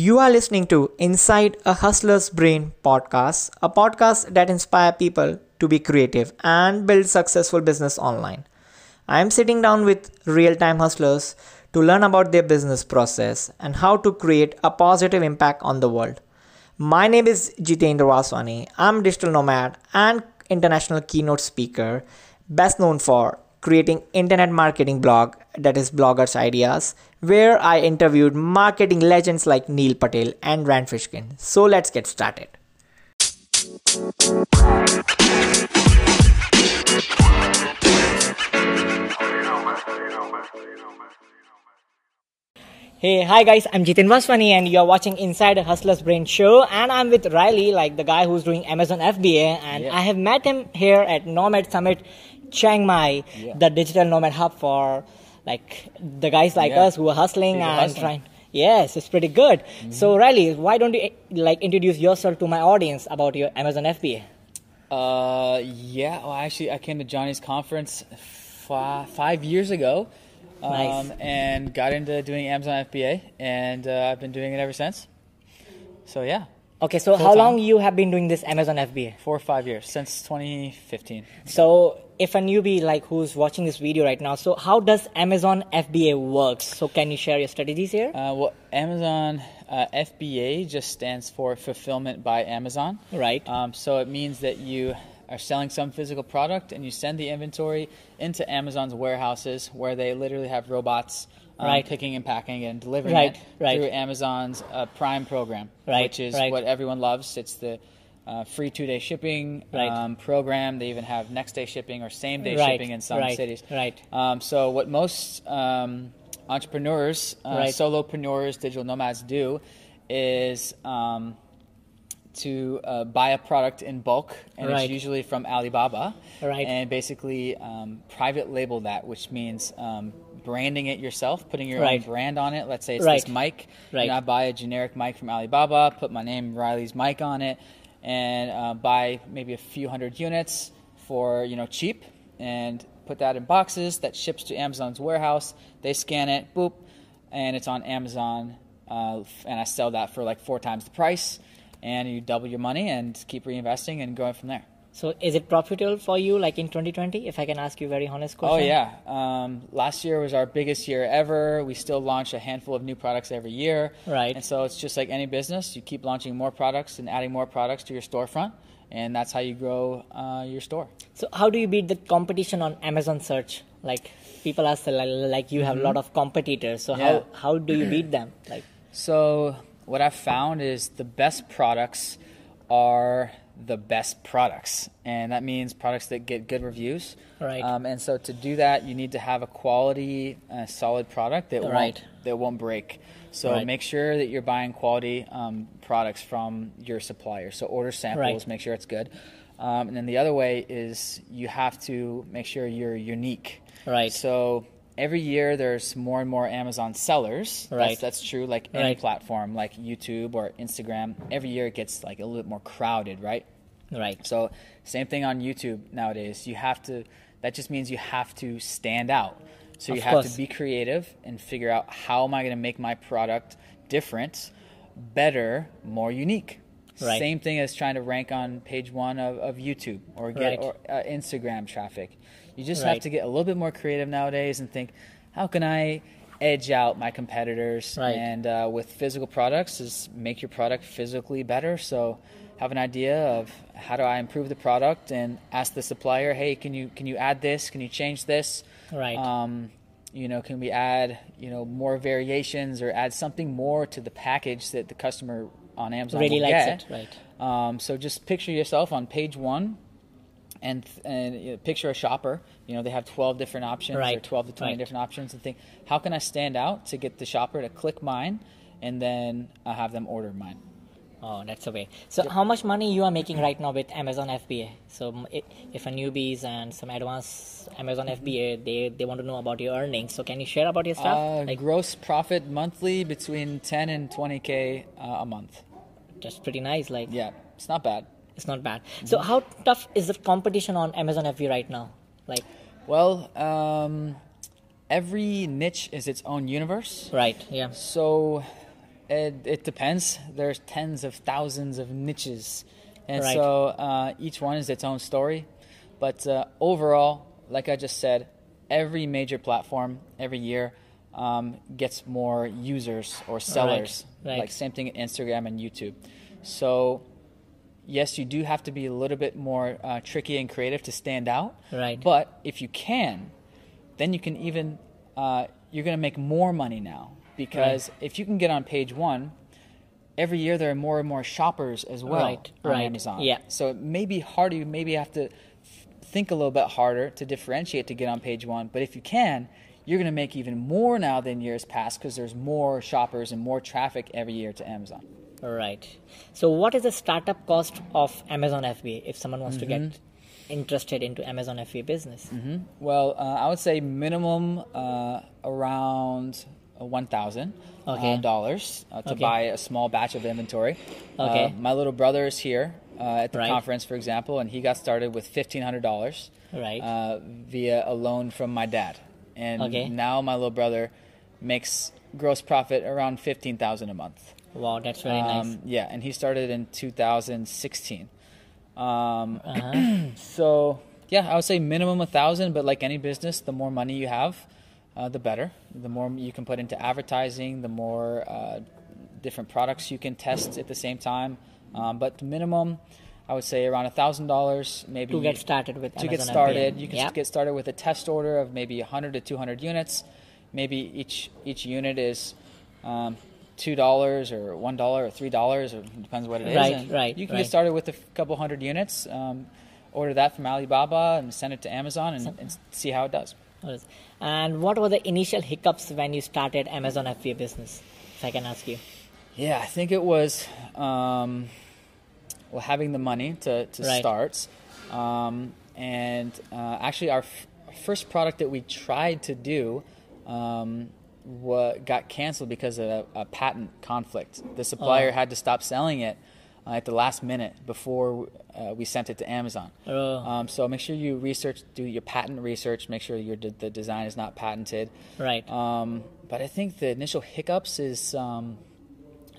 You are listening to Inside a Hustler's Brain podcast, a podcast that inspires people to be creative and build successful business online. I am sitting down with real-time hustlers to learn about their business process and how to create a positive impact on the world. My name is Jitendra Vaswani. I'm digital nomad and international keynote speaker, best known for creating internet marketing blog that is bloggers ideas where i interviewed marketing legends like neil patel and rand fishkin so let's get started Hey, hi guys, I'm Jitin Vaswani and you're watching Inside a Hustler's Brain show and I'm with Riley, like the guy who's doing Amazon FBA and yeah. I have met him here at Nomad Summit Chiang Mai, yeah. the digital nomad hub for like the guys like yeah. us who are hustling and hustling. trying. Yes, it's pretty good. Mm-hmm. So Riley, why don't you like introduce yourself to my audience about your Amazon FBA? Uh, yeah. Well, actually, I came to Johnny's conference f- five years ago. Um, nice. And got into doing Amazon FBA, and uh, I've been doing it ever since. So yeah. Okay, so Full how time. long you have been doing this Amazon FBA? Four or five years since 2015. So if a newbie like who's watching this video right now, so how does Amazon FBA works? So can you share your strategies here? Uh, well, Amazon uh, FBA just stands for Fulfillment by Amazon. Right. Um, so it means that you are selling some physical product and you send the inventory into Amazon's warehouses where they literally have robots um, right. picking and packing and delivering right. it right. through Amazon's uh, Prime program, right. which is what everyone loves. It's the uh, free two day shipping right. um, program. They even have next day shipping or same day right. shipping in some right. cities. Right. Um, so what most um, entrepreneurs, uh, solopreneurs, digital nomads do is um, to uh, buy a product in bulk, and it's usually from Alibaba. Right. And basically um, private label that, which means um, branding it yourself, putting your right. own brand on it. Let's say it's right. this mic. Right. And I buy a generic mic from Alibaba, put my name Riley's mic on it, and uh, buy maybe a few hundred units for you know cheap, and put that in boxes that ships to Amazon's warehouse. They scan it, boop, and it's on Amazon, uh, and I sell that for like four times the price, and you double your money and keep reinvesting and going from there. So is it profitable for you like in 2020 if I can ask you a very honest question? Oh yeah. Um, last year was our biggest year ever. We still launch a handful of new products every year. Right. And so it's just like any business, you keep launching more products and adding more products to your storefront and that's how you grow uh, your store. So how do you beat the competition on Amazon search? Like people ask like you have mm-hmm. a lot of competitors. So yeah. how how do you beat them? Like So what I've found is the best products are the best products, and that means products that get good reviews. Right. Um, and so to do that, you need to have a quality, uh, solid product that right. won't that won't break. So right. make sure that you're buying quality um, products from your supplier. So order samples, right. make sure it's good. Um, and then the other way is you have to make sure you're unique. Right. So every year there's more and more Amazon sellers. Right. That's, that's true. Like any right. platform, like YouTube or Instagram, every year it gets like a little bit more crowded, right? Right. So same thing on YouTube nowadays. You have to. That just means you have to stand out. So you of have course. to be creative and figure out how am I going to make my product different, better, more unique. Right. Same thing as trying to rank on page one of, of YouTube or get right. or, uh, Instagram traffic. You just right. have to get a little bit more creative nowadays and think, how can I edge out my competitors? And uh, with physical products, is make your product physically better. So have an idea of how do I improve the product and ask the supplier, hey, can you can you add this? Can you change this? Right. Um, you know, can we add you know more variations or add something more to the package that the customer on Amazon really likes get? it, right? Um, so just picture yourself on page one and and you know, picture a shopper. You know, they have 12 different options right. or 12 to 20 right. different options, and think, how can I stand out to get the shopper to click mine, and then I have them order mine. Oh, that's the way. So, how much money you are making right now with Amazon FBA? So, if a newbies and some advanced Amazon FBA, they, they want to know about your earnings. So, can you share about your stuff? Uh, like, gross profit monthly between 10 and 20k uh, a month. That's pretty nice. Like, yeah, it's not bad. It's not bad. So how tough is the competition on Amazon FBA right now? Like, well, um, every niche is its own universe. Right. Yeah. So It, it depends. There's tens of thousands of niches, and Right. so uh, each one is its own story. But uh, overall, like I just said, every major platform every year um, gets more users or sellers. right. Like same thing at Instagram and YouTube. So yes, you do have to be a little bit more uh, tricky and creative to stand out. Right. But if you can, then you can even uh, you're going to make more money now because if you can get on page one, every year there are more and more shoppers as well Right, on right, Amazon. yeah. So it may be harder. You maybe have to f- think a little bit harder to differentiate to get on page one. But if you can, you're going to make even more now than years past because there's more shoppers and more traffic every year to Amazon. All right. So, what is the startup cost of Amazon FBA if someone wants to get Mm-hmm. interested into Amazon FBA business? Well, uh, I would say minimum uh, around uh, one thousand Okay. uh, dollars uh, to Okay. buy a small batch of inventory. Okay. Uh, my little brother is here uh, at the Right. conference, for example, and he got started with fifteen hundred dollars Right. uh, via a loan from my dad, and Okay. now my little brother makes gross profit around fifteen thousand a month. Wow, that's very nice. Um, yeah, and he started in 2016. Um, Uh-huh. so yeah, I would say minimum a thousand, but like any business, the more money you have, uh, the better. The more you can put into advertising, the more uh, different products you can test at the same time. Um, but minimum, I would say around a thousand dollars, maybe to get started with to Amazon get started. You can yeah. get started with a test order of maybe 100 to 200 units. Maybe each each unit is um, two dollars or one dollar or three dollars, or depends what it is. Right, And right, You can right. get started with a couple hundred units. Um, order that from Alibaba and send it to Amazon and, and see how it does. And what were the initial hiccups when you started Amazon FBA business? If I can ask you. Yeah, I think it was um, well having the money to, to Right. start, um, and uh, actually our f- first product that we tried to do um, wa- got canceled because of a, a patent conflict. The supplier Oh. had to stop selling it uh, at the last minute before uh, we sent it to Amazon. Oh. Um, so make sure you research, do your patent research, make sure your de- the design is not patented. Right. Um, but I think the initial hiccups is um,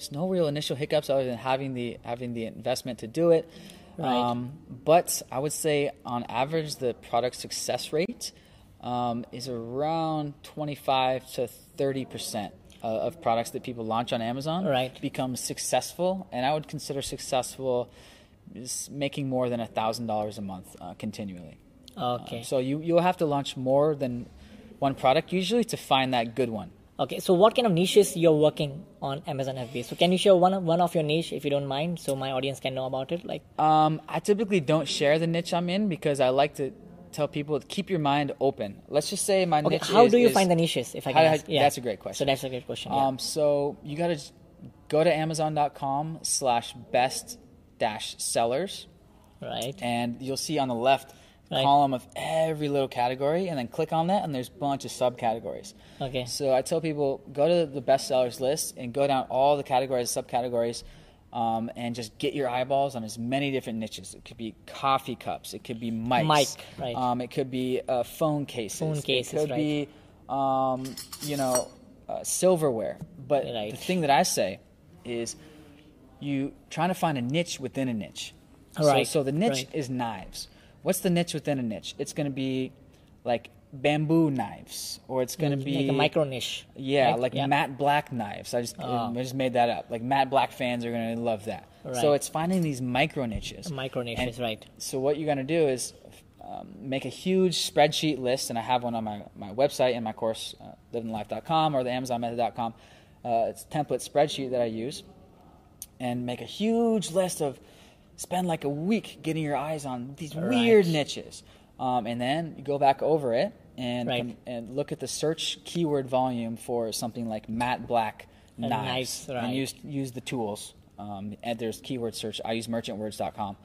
there's no real initial hiccups other than having the having the investment to do it. Right. Um, but I would say on average the product success rate um, is around 25 to 30 percent uh, of products that people launch on Amazon Right. become successful, and I would consider successful is making more than a thousand dollars a month uh, continually. Okay. So you you'll have to launch more than one product usually to find that good one. Okay, so what kind of niches you're working on Amazon FBA? So can you share one of, one of your niche if you don't mind, so my audience can know about it? Like, Um, I typically don't share the niche I'm in because I like to tell people to keep your mind open. Let's just say my okay, niche. how is- do you is- find the niches? If I can I- ask, yeah. that's a great question. So that's a great question. Yeah. Um, so you got to go to Amazon.com slash best dash sellers, right. and you'll see on the left Right. column of every little category, and then click on that, and there's a bunch of subcategories. Okay. So I tell people go to the best sellers list and go down all the categories, subcategories, um, and just get your eyeballs on as many different niches. It could be coffee cups, it could be mics, Mic, right. Um, it could be uh, phone cases, Phone cases, it could right. be um, you know uh, silverware. But Right. the thing that I say is you trying to find a niche within a niche. Right, So, so the niche right. is knives. What's the niche within a niche? It's going to be like bamboo knives, or it's going to be like a micro niche. yeah, right? like yeah. matte black knives. I just Oh. I just made that up. Like matte black fans are going to love that. Right. So it's finding these micro niches. Micro niches, And right. So what you're going to do is um, make a huge spreadsheet list, and I have one on my, my website in my course, uh, livinglife.com or the amazonmethod.com. Uh, it's a template spreadsheet that I use, and make a huge list of spend like a week getting your eyes on these weird niches, um, and then you go back over it and Right. com- and look at the search keyword volume for something like matte black knives, right. and use use the tools. Um, and there's keyword search. I use merchantwords.com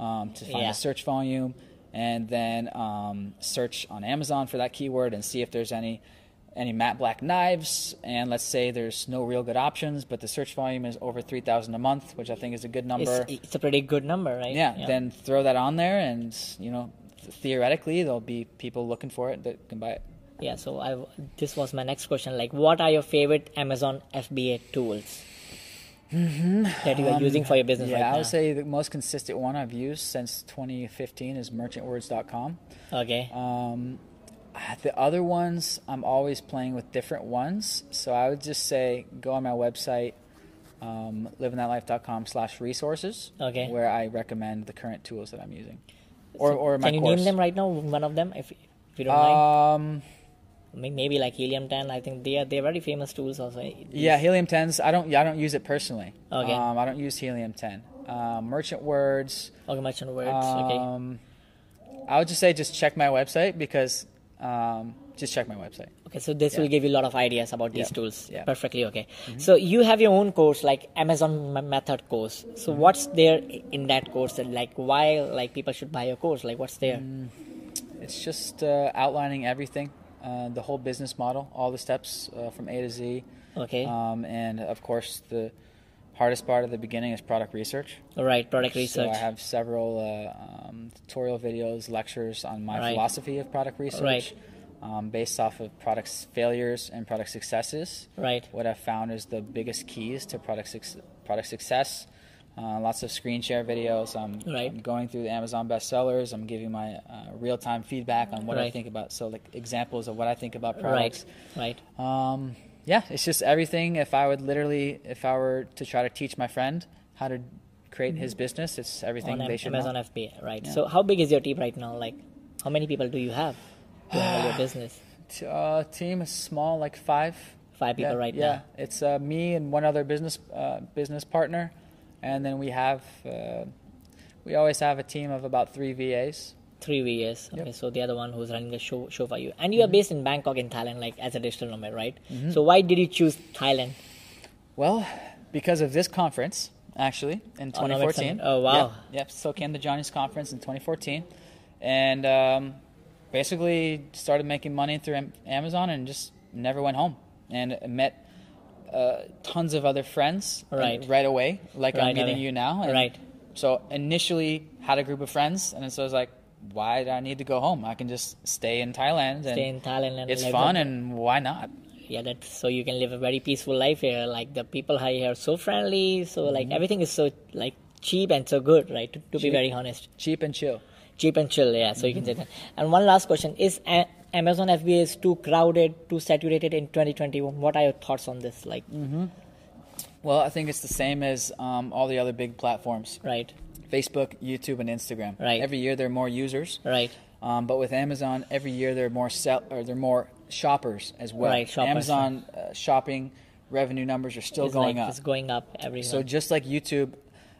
um, to find Yeah. the search volume, and then um, search on Amazon for that keyword and see if there's any any matte black knives. And let's say there's no real good options, but the search volume is over three thousand a month, which I think is a good number. It's, it's a pretty good number, right? yeah, then throw that on there, and you know, theoretically there'll be people looking for it that can buy it. Yeah, so I this was my next question. Like, what are your favorite Amazon FBA tools? that you are using for your business Yeah, right I would say the most consistent one I've used since 2015 is merchantwords.com. okay. Um, the other ones, I'm always playing with different ones. So I would just say go on my website, um, livingthatlife.com slash resources, Okay. where I recommend the current tools that I'm using. Or, or my Can you course. name them right now? One of them, if, if you don't mind. Um, May- Maybe like Helium 10. I think they are they're very famous tools also. yeah, Helium 10s. I don't. Yeah, I don't use it personally. Okay. Um, I don't use Helium 10. Um, Merchant Words. Okay, merchant words. okay. Um, I would just say just check my website because um, just check my website. Okay, so this will give you a lot of ideas about these Yeah. tools. Yeah. Perfectly okay. So you have your own course, like Amazon Method course. So what's there in that course? And like why like people should buy your course? Like what's there? It's just uh, outlining everything, uh, the whole business model, all the steps uh, from A to Z. Okay. Um, and of course, the hardest part of the beginning is product research. All right, product research. So I have several uh, um, tutorial videos, lectures on my Right. philosophy of product research, Right. um, based off of product failures and product successes. Right. What I've found is the biggest keys to product suc- product success. Uh, lots of screen share videos. I'm, Right. I'm going through the Amazon bestsellers. I'm giving my uh, real time feedback on what I think about. So like examples of what I think about Right. products. Right. Um, yeah, it's just everything. If I would literally, if I were to try to teach my friend how to create his business, it's everything Mm-hmm. On they Am- should Amazon know. FBA, right? Yeah. So how big is your team right now? Like how many people do you have to handle your business? T- Uh, team is small, like five. Five people yeah, right yeah. now. Yeah, it's uh, me and one other business uh, business partner, and then we have uh, we always have a team of about three VAs. Three. Yep. Okay, so they are the one who's running the show show for you, and you are Mm-hmm. based in Bangkok in Thailand, like as a digital nomad, right? So why did you choose Thailand? Well, because of this conference, actually, in Oh, Nomad 2014. Summit. Oh, wow. Yep, yep. So came the Johnny's conference in 2014, and um, basically started making money through Amazon and just never went home and met uh, tons of other friends Right. right away, like Right I'm meeting away. you now. Right. So initially had a group of friends, and so I was like, why do I need to go home? I can just stay in Thailand. Stay in Thailand and it's fun, and why not? yeah that so you can live a very peaceful life here like the people here are so friendly so like everything is so like cheap and so good right to, to be Mm-hmm. Very honest Cheap and chill. cheap and chill yeah so you can say Mm-hmm. that and one last question is A- amazon fba is too crowded too saturated in 2021 what are your thoughts on this like mm-hmm. Well, I think it's the same as um, all the other big platforms. right Facebook, YouTube, and Instagram. Right. Every year there are more users, right um, but with Amazon, every year there are more sell or there are more shoppers as well. Right, shoppers. Amazon uh, shopping revenue numbers are still it's going like up. it's going up every So just like YouTube,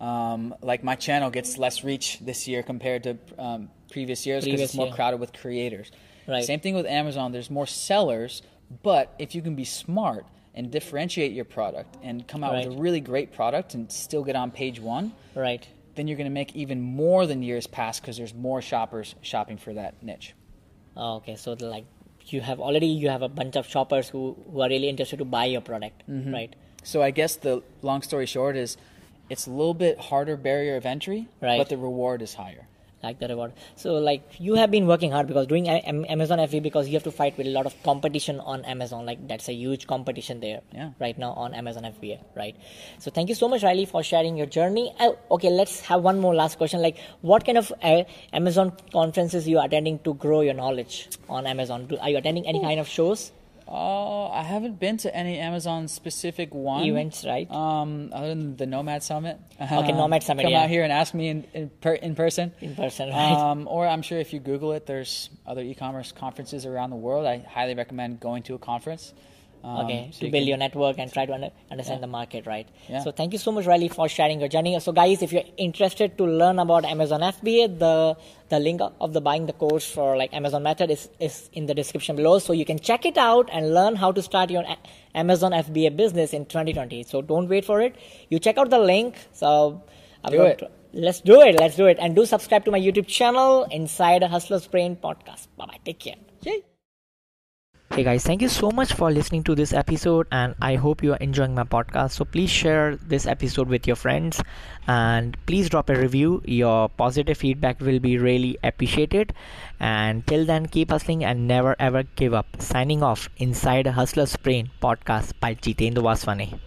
um, like my channel gets less reach this year compared to um, previous years because it's more year. crowded with creators. Right. Same thing with Amazon. There's more sellers, but if you can be smart and differentiate your product and come out with a really great product and still get on page one, right then you're going to make even more than years past because there's more shoppers shopping for that niche. oh, okay so like you have already you have a bunch of shoppers who, who are really interested to buy your product Mm-hmm. right So I guess the long story short is it's a little bit harder barrier of entry, Right. but the reward is higher. Like the reward. So like you have been working hard because doing Amazon FBA because you have to fight with a lot of competition on Amazon. Like that's a huge competition there Yeah. right now on Amazon FBA, right? So thank you so much, Riley, for sharing your journey. Oh, okay, let's have one more last question. Like, what kind of uh, Amazon conferences you are attending to grow your knowledge on Amazon? Do, are you attending any kind of shows, Oh, I haven't been to any Amazon specific one events, right? Um, other than the Nomad Summit. Okay, Nomad Summit, Come yeah. out here and ask me in in, per, in person. in person, right? Um, or I'm sure if you Google it, there's other e-commerce conferences around the world. I highly recommend going to a conference. Um, okay so to build can- your network and try to under, understand Yeah. the market right? Yeah. so thank you so much riley for sharing your journey. So guys if you're interested to learn about amazon fba the the link of the buying the course for like amazon method is, is in the description below. So you can check it out and learn how to start your A- amazon fba business in 2020 so don't wait for it. You check out the link. So I'm Do it. to- let's do it. Let's do it. And do subscribe to my youtube channel inside a hustler's brain podcast. Bye bye take care. Yay. Hey guys, thank you so much for listening to this episode, and I hope you are enjoying my podcast. So, please share this episode with your friends and please drop a review. Your positive feedback will be really appreciated. And till then, keep hustling and never ever give up. Signing off inside Hustler's Brain podcast by Jitendra Vaswani.